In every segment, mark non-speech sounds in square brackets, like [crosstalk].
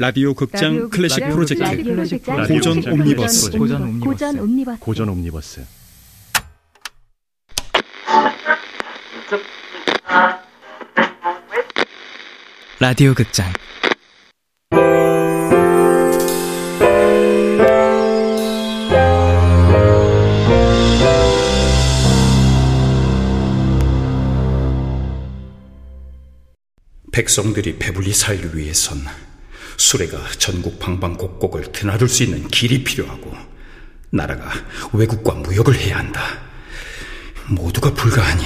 라디오 극장 클래식 프로젝트. 고전 옴니버스. 고전 옴니버스. 고전 옴니버스. 라디오 극장. 백성들이 배불리 살기 위해선 수레가 전국 방방곡곡을 드나들 수 있는 길이 필요하고 나라가 외국과 무역을 해야 한다. 모두가 불가하니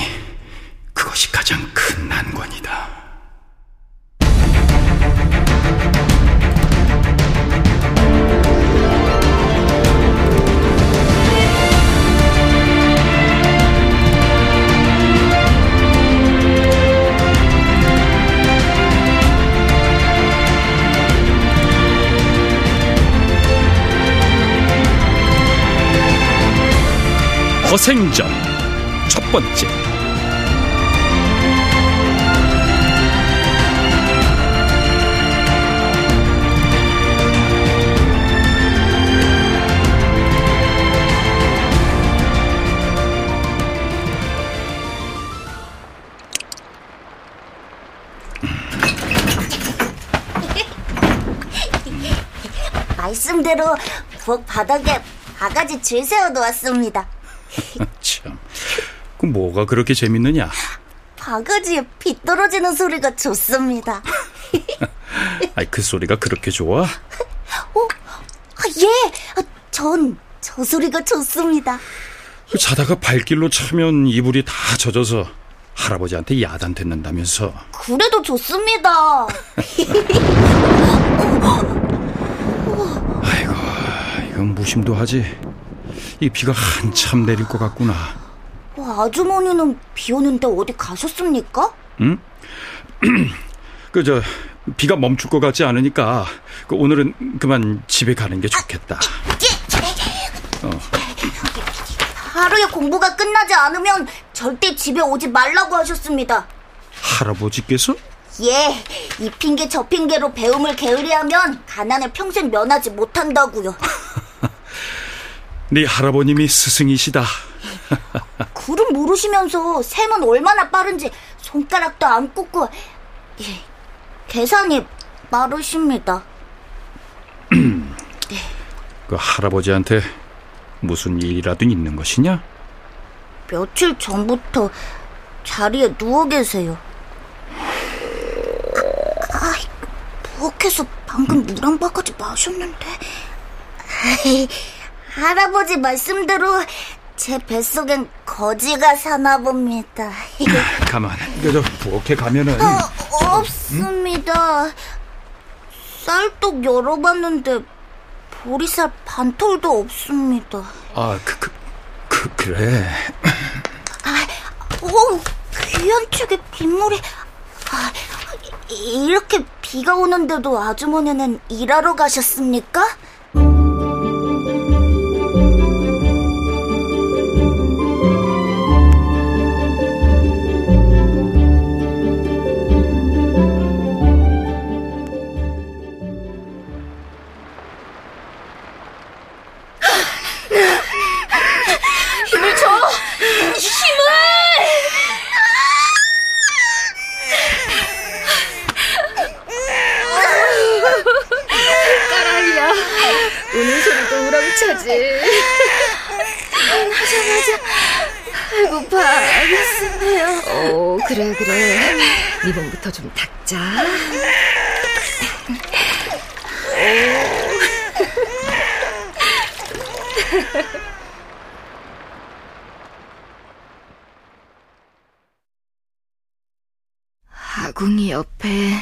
그것이 가장 큰 난관이다. 허생전 첫 번째 말씀대로 부엌 바닥에 바가지 줄 세워 놓았습니다. [laughs] 참, 그 뭐가 그렇게 재밌느냐? 바가지에 비 떨어지는 소리가 좋습니다. [laughs] 아이, 그 소리가 그렇게 좋아? 어? 아, 예, 아, 전저 소리가 좋습니다. 그 자다가 발길로 차면 이불이 다 젖어서 할아버지한테 야단 듣는다면서. 그래도 좋습니다. [laughs] 아이고, 이건 무심도 하지. 이 비가 한참 내릴 것 같구나. 어, 아주머니는 비 오는데 어디 가셨습니까? 응? [clears throat] 그, 저, 비가 멈출 것 같지 않으니까, 그 오늘은 그만 집에 가는 게 좋겠다. 어, 하루에 공부가 끝나지 않으면 절대 집에 오지 말라고 하셨습니다. 할아버지께서? 예, 이 핑계 저 핑계로 배움을 게으리하면 가난을 평생 면하지 못한다고요. [laughs] 네 할아버님이 스승이시다. [laughs] 글은 모르시면서 셈은 얼마나 빠른지 손가락도 안 꽂고 예, 계산이 빠르십니다. [clears throat] 그 할아버지한테 무슨 일이라도 있는 것이냐? 며칠 전부터 자리에 누워 계세요. 아, 부엌에서 방금 물 한 바가지 마셨는데. 할아버지 말씀대로 제 뱃속엔 거지가 사나 봅니다. 가만, 그저 부엌에 가면은. 어, 없습니다. 쌀떡 열어봤는데 보리쌀 반톨도 없습니다. 아, 그, 그, 그, 그래. 오, 귀한 축에 빗물이. 아, 이렇게 비가 오는데도 아주머니는 일하러 가셨습니까? [laughs] 아궁이 옆에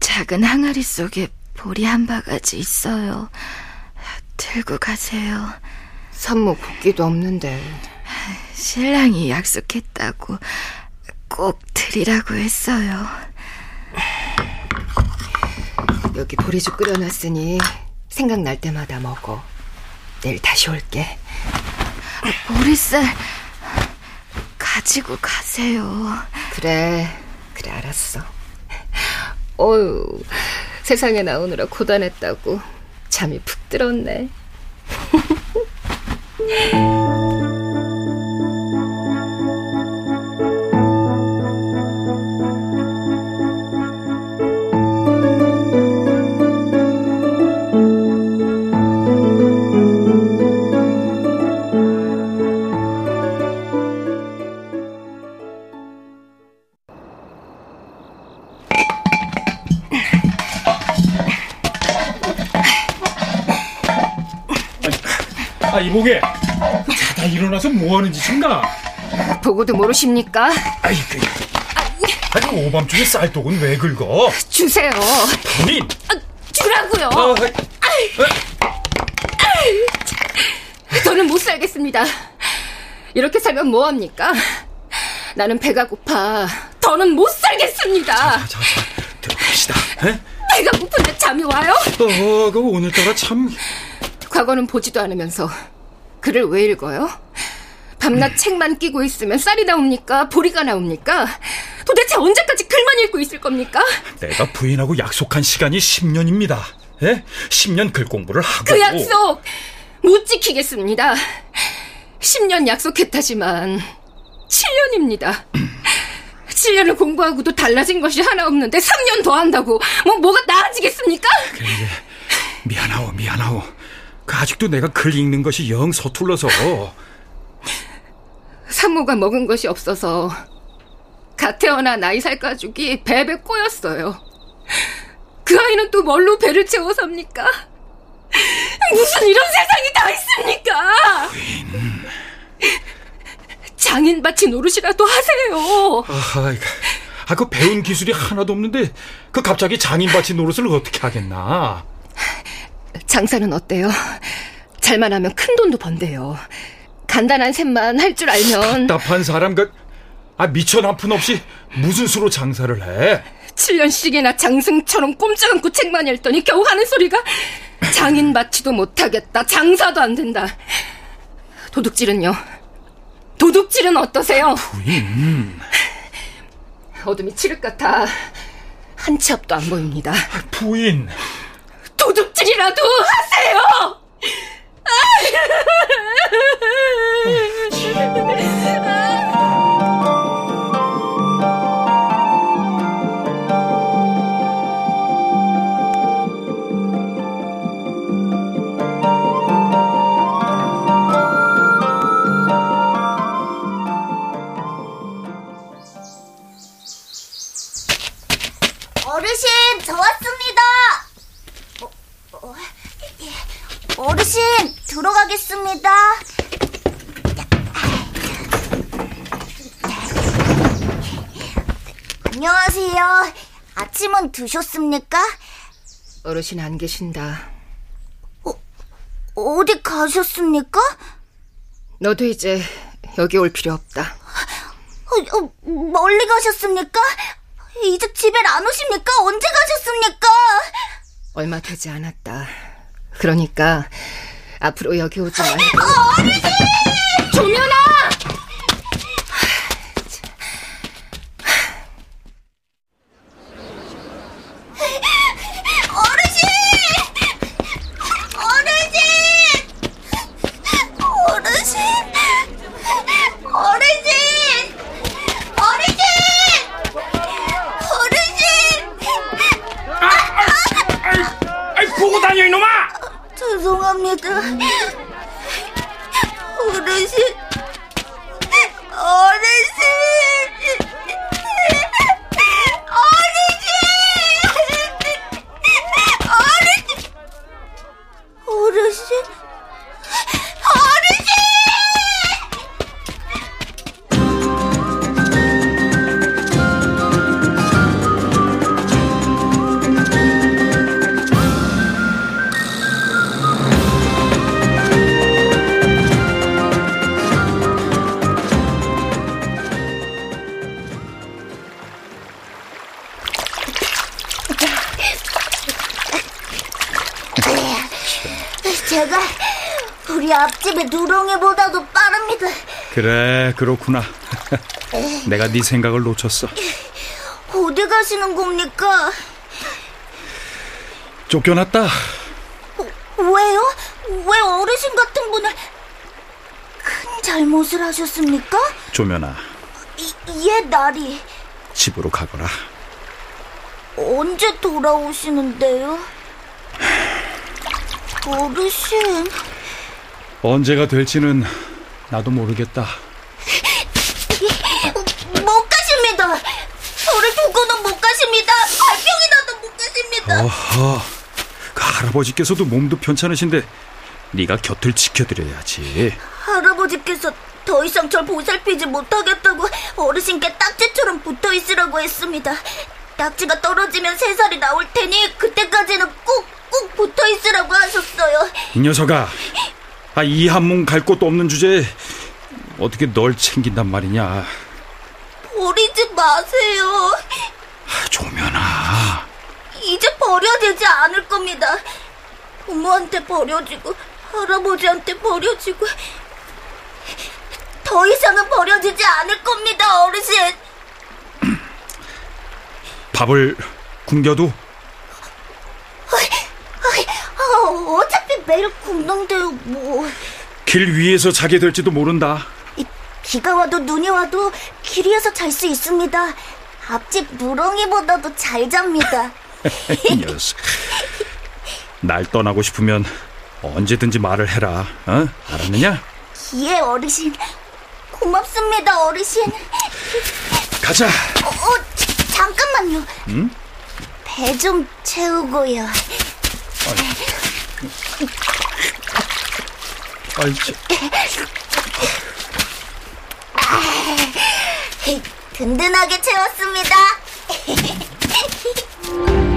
작은 항아리 속에 보리 한 바가지 있어요. 들고 가세요. 산모 붓기도 없는데 신랑이 약속했다고 꼭 드리라고 했어요. 여기 보리죽 끓여놨으니 생각날 때마다 먹어. 내일 다시 올게. 보리쌀 가지고 가세요. 그래, 그래 알았어. 어유, 세상에 나오느라 고단했다고 잠이 푹 들었네. [laughs] 아, 이보게. 자다 일어나서 뭐 하는 짓인가? 보고도 모르십니까? 아이고. 아니, 오밤중에 쌀떡은 왜 긁어? 주세요. 본인! 아, 주라고요. 어, 저는 못 살겠습니다. 이렇게 살면 뭐합니까? 나는 배가 고파. 더는 못 살겠습니다. 자, 자, 들어갑시다. 에? 배가 고픈데 잠이 와요? 어, 그 오늘따라 참. 과거는 보지도 않으면서 글을 왜 읽어요? 밤낮 책만 끼고 있으면 쌀이 나옵니까? 보리가 나옵니까? 도대체 언제까지 글만 읽고 있을 겁니까? 내가 부인하고 약속한 시간이 10년입니다. 예? 10년 글 공부를 하고. 그 약속 못 지키겠습니다. 10년 약속했다지만 7년입니다. 7년을 공부하고도 달라진 것이 하나 없는데 3년 더 한다고 뭐 뭐가 나아지겠습니까? 그래, 미안하오, 미안하오. 그 아직도 내가 글 읽는 것이 영 서툴러서. [laughs] 산모가 먹은 것이 없어서 갓 태어난 아이 살 가죽이 배배 꼬였어요. 그 아이는 또 뭘로 배를 채워 삽니까? 무슨 이런 세상이 다 있습니까? 장인밭이 노릇이라도 하세요. 아하, 아, 그 배운 기술이 하나도 없는데, 그 갑자기 장인밭이 노릇을 어떻게 하겠나? 장사는 어때요? 잘만 하면 큰 돈도 번대요. 간단한 셈만 할 줄 알면 답답한 사람, 그, 아, 미천 한 푼 없이 무슨 수로 장사를 해? 7년씩이나 장승처럼 꼼짝 않고 책만 읽더니 겨우 하는 소리가 장인 마치도 못하겠다. 장사도 안 된다. 도둑질은요? 도둑질은 어떠세요? 부인. 어둠이 칠흑 같아 한 치 앞도 안 보입니다. 부인. 하세요! [laughs] 어르신, 들어가겠습니다. 안녕하세요. 아침은 드셨습니까? 어르신 안 계신다. 어디 가셨습니까? 너도 이제 여기 올 필요 없다. 어, 어, 멀리 가셨습니까? 이제 집에 안 오십니까? 언제 가셨습니까? 얼마 되지 않았다. 그러니까 앞으로 여기 오지 말고. 조면아! 어 그래, 그렇구나. [laughs] 내가 네 생각을 놓쳤어. 어디 가시는 겁니까? 쫓겨났다. 왜요? 왜 어르신 같은 분을 큰 잘못을 하셨습니까? 조면아, 이, 예, 나리. 집으로 가거라. 언제 돌아오시는데요? 어르신. 언제가 될지는 나도 모르겠다. 못 가십니다. 저를 두고는 못 가십니다. 발병이 나도 못 가십니다. 어허, 그 할아버지께서도 몸도 편찮으신데 네가 곁을 지켜드려야지. 할아버지께서 더 이상 절 보살피지 못하겠다고 어르신께 딱지처럼 붙어 있으라고 했습니다. 딱지가 떨어지면 세 살이 나올 테니 그때까지는 꾹 꾹 붙어 있으라고 하셨어요. 이 녀석아, 아, 이 한몸 갈 곳도 없는 주제에 어떻게 널 챙긴단 말이냐. 버리지 마세요. 아, 조면아, 이제 버려야 되지 않을 겁니다. 부모한테 버려지고 할아버지한테 버려지고 더 이상은 버려지지 않을 겁니다, 어르신. 밥을 굶겨도 아, 어차피 매일 굶는데요, 뭐. 길 위에서 자게 될지도 모른다. 이, 비가 와도 눈이 와도 길 위에서 잘 수 있습니다. 앞집 누렁이보다도 잘 잡니다. [laughs] 이 녀석. 날 떠나고 싶으면 언제든지 말을 해라. 어? 알았느냐? 예, 어르신. 고맙습니다, 어르신. 가자. 어, 어, 잠깐만요. 배좀 채우고요. 아이, 참. 든든하게 채웠습니다. [laughs]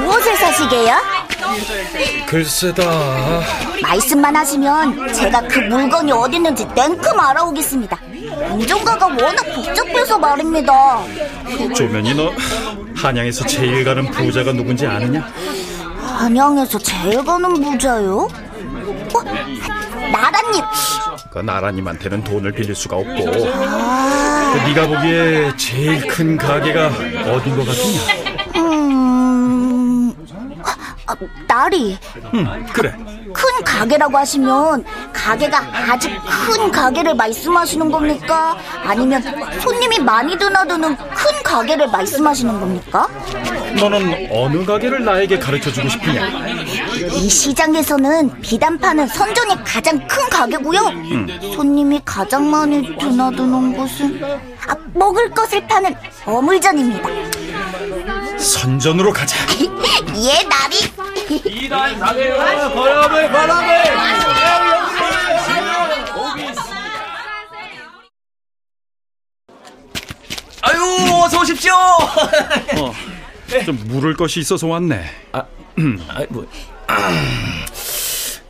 무엇을 사시게요? 글쎄다. 말씀만 하시면 제가 그 물건이 어디 있는지 냉큼 알아오겠습니다. 인종가가 워낙 복잡해서 말입니다. 조면이 너 한양에서 제일 가는 부자가 누군지 아느냐? 한양에서 제일 가는 부자요? 어? 나라님! 그 나라님한테는 돈을 빌릴 수가 없고 그 네가 보기에 제일 큰 가게가 어딘 것 같으냐? 음... 아, 나리, 응, 그래. 큰 가게라고 하시면 가게가 아주 큰 가게를 말씀하시는 겁니까? 아니면 손님이 많이 드나드는 큰 가게를 말씀하시는 겁니까? 너는 어느 가게를 나에게 가르쳐주고 싶으냐? 이 시장에서는 비단 파는 선전이 가장 큰 가게고요. 손님이 가장 많이 드나드는 곳은 아, 먹을 것을 파는 어물전입니다. 선전으로 가자. [laughs] 예, 나리. 아유 어서 오십시오. [laughs] 어, 좀 물을 것이 있어서 왔네. 아, 뭐,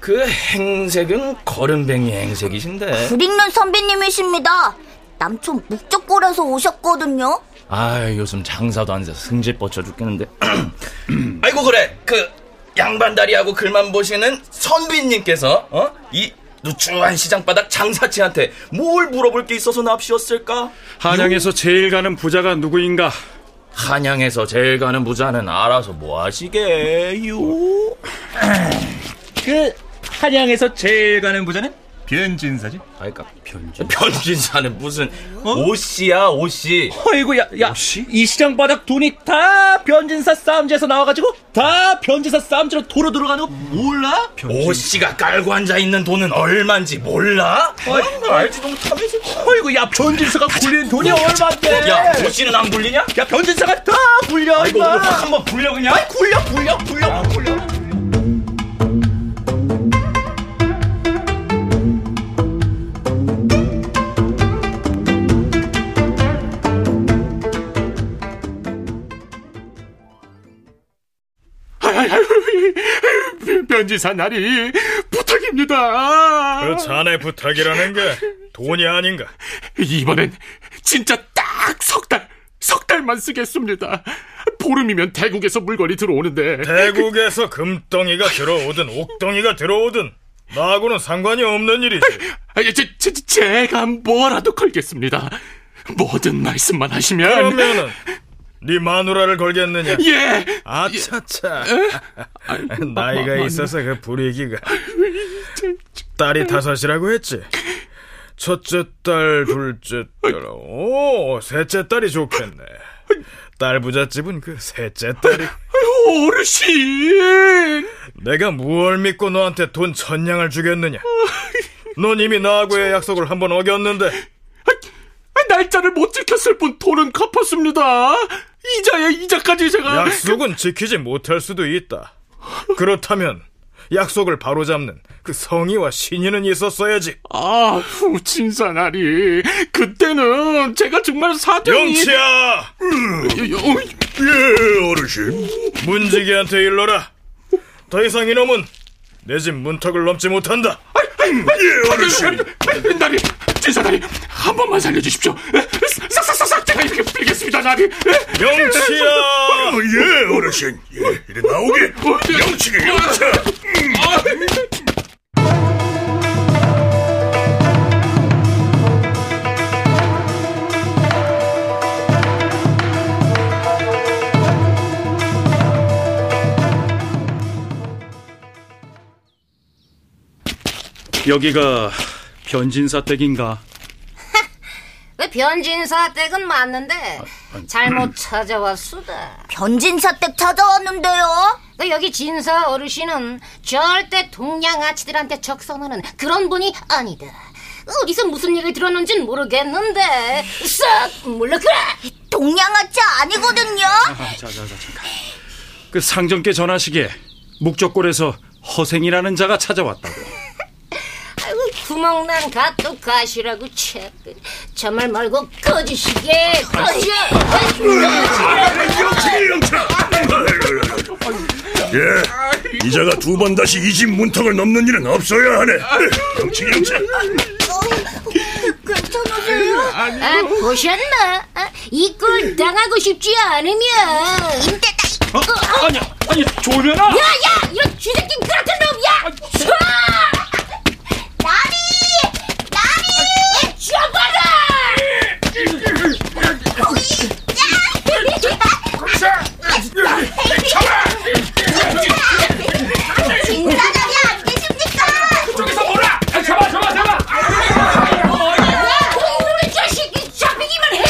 그 행색은 거름뱅이 행색이신데. 불익는 선배님이십니다. 남촌 묵적골에서 오셨거든요. 아 요즘 장사도 안 돼서 승질 뻗쳐 죽겠는데. [clears throat] 아이고 그래 그 양반 다리하고 글만 보시는 선비님께서 어 이 누추한 시장바닥 장사치한테 뭘 물어볼 게 있어서 납시었을까? 한양에서 제일 가는 부자가 누구인가? 한양에서 제일 가는 부자는 알아서 뭐 하시게요? 그 한양에서 제일 가는 부자는 변진사지. 아이까 변진 [laughs] 변진사는 무슨 오씨야 오씨 어이구 야, 야, 이 시장 바닥 돈이 다 변진사 싸움지에서 나와가지고 다 변진사 싸움지로 도로 들어가는 거 몰라? 오씨가 깔고 앉아 있는 돈은 얼마인지 몰라? 어, 알지도 못하면서 어이구 야 변진사가 굴리는 돈이 얼마인데? 야 오씨는 안 굴리냐? 야 변진사가 다 굴려 확 한번 굴려 그냥 아이, 굴려 굴려 굴려 굴려. [laughs] 변지사 날이 부탁입니다. 그 자네 부탁이라는 게 돈이 아닌가? 이번엔 진짜 딱 석 달, 석 달만 쓰겠습니다. 보름이면 대국에서 물건이 들어오는데. 대국에서 금덩이가 들어오든 옥덩이가 들어오든 나하고는 상관이 없는 일이지. 아, 제, 제, 제가 뭐라도 걸겠습니다. 뭐든 말씀만 하시면. 그러면은 네 마누라를 걸겠느냐? [laughs] 예. 아차차. 나이가 있어서 그 불이기가. 딸이 다섯이라고 했지. 첫째 딸, 둘째 딸, 오, 셋째 딸이 좋겠네. 딸 부잣집은 그 셋째 딸이. 어르신! 내가 무얼 믿고 너한테 돈 천냥을 주겠느냐? 넌 이미 나하고의 약속을 한 번 어겼는데. 아, 날짜를 못 지켰을 뿐 돈은 갚았습니다. 이자에 이자까지 제가. 약속은 지키지 못할 수도 있다. 그렇다면 약속을 바로잡는 그 성의와 신의는 있었어야지. 아, 후, 진사나리. 그때는 제가 정말 사정이... 영치야! 예, 어르신. 문지기한테 일러라. 더 이상 이놈은 내 집 문턱을 넘지 못한다. 예, 어르신. 나리, 진사나리, 한 번만 살려주십시오. 싹싹싹 이렇게 빌겠습니다, 나리. 영치야! 예, 어르신. 예, 이리 나오게. 영치게, 영차. 여기가 변진사 댁인가? 그 변진사 댁은 맞는데 잘못 찾아왔수다. 변진사 댁 찾아왔는데요. 그 여기 진사 어르신은 절대 동양 아치들한테 적선하는 그런 분이 아니다. 어디서 무슨 얘기를 들었는진 모르겠는데 싹 물러가라. 동양 아치 아니거든요. 자, 자, 자, 잠깐. 그 상정께 전하시게 묵적골에서 허생이라는 자가 찾아왔다고. 구멍난 갓도 가시라고 참. 정말 말고 꺼지시게 꺼져. 예, 이자가 두 번 다시 이 집 문턱을 넘는 일은 없어야 하네. 영치 영치. 괜찮으세요? 아 보셨나? 아, 이꼴 당하고 싶지 않으면 임대다. 아니, 아니, 조면아! 야야 이런 쥐새끼 같은 놈야! 나리! 나리! 죽어라! 진사장이 안 계십니까? 저기서 뭐라! 아, 잡아, 잡아, 잡아! 이놈의 자식이 잡히기만 해!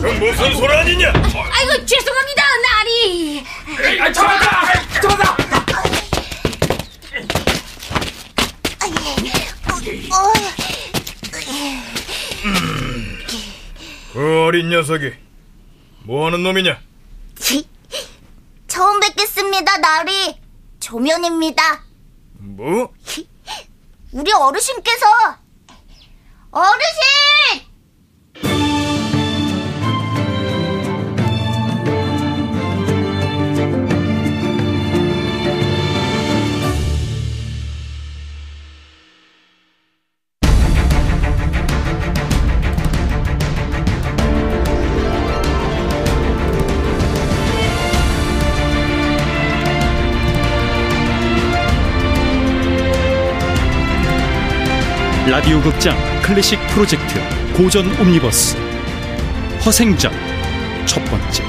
그 무슨 소리 아니냐? 아이고 죄송합니다 나리 아, 잡았다! 잡았다! 그 어린 녀석이 뭐하는 놈이냐? 처음 뵙겠습니다, 나리. 조면입니다. 뭐? 우리 어르신께서 어르신! 라디오 극장 클래식 프로젝트 고전 옴니버스. 허생전. 첫 번째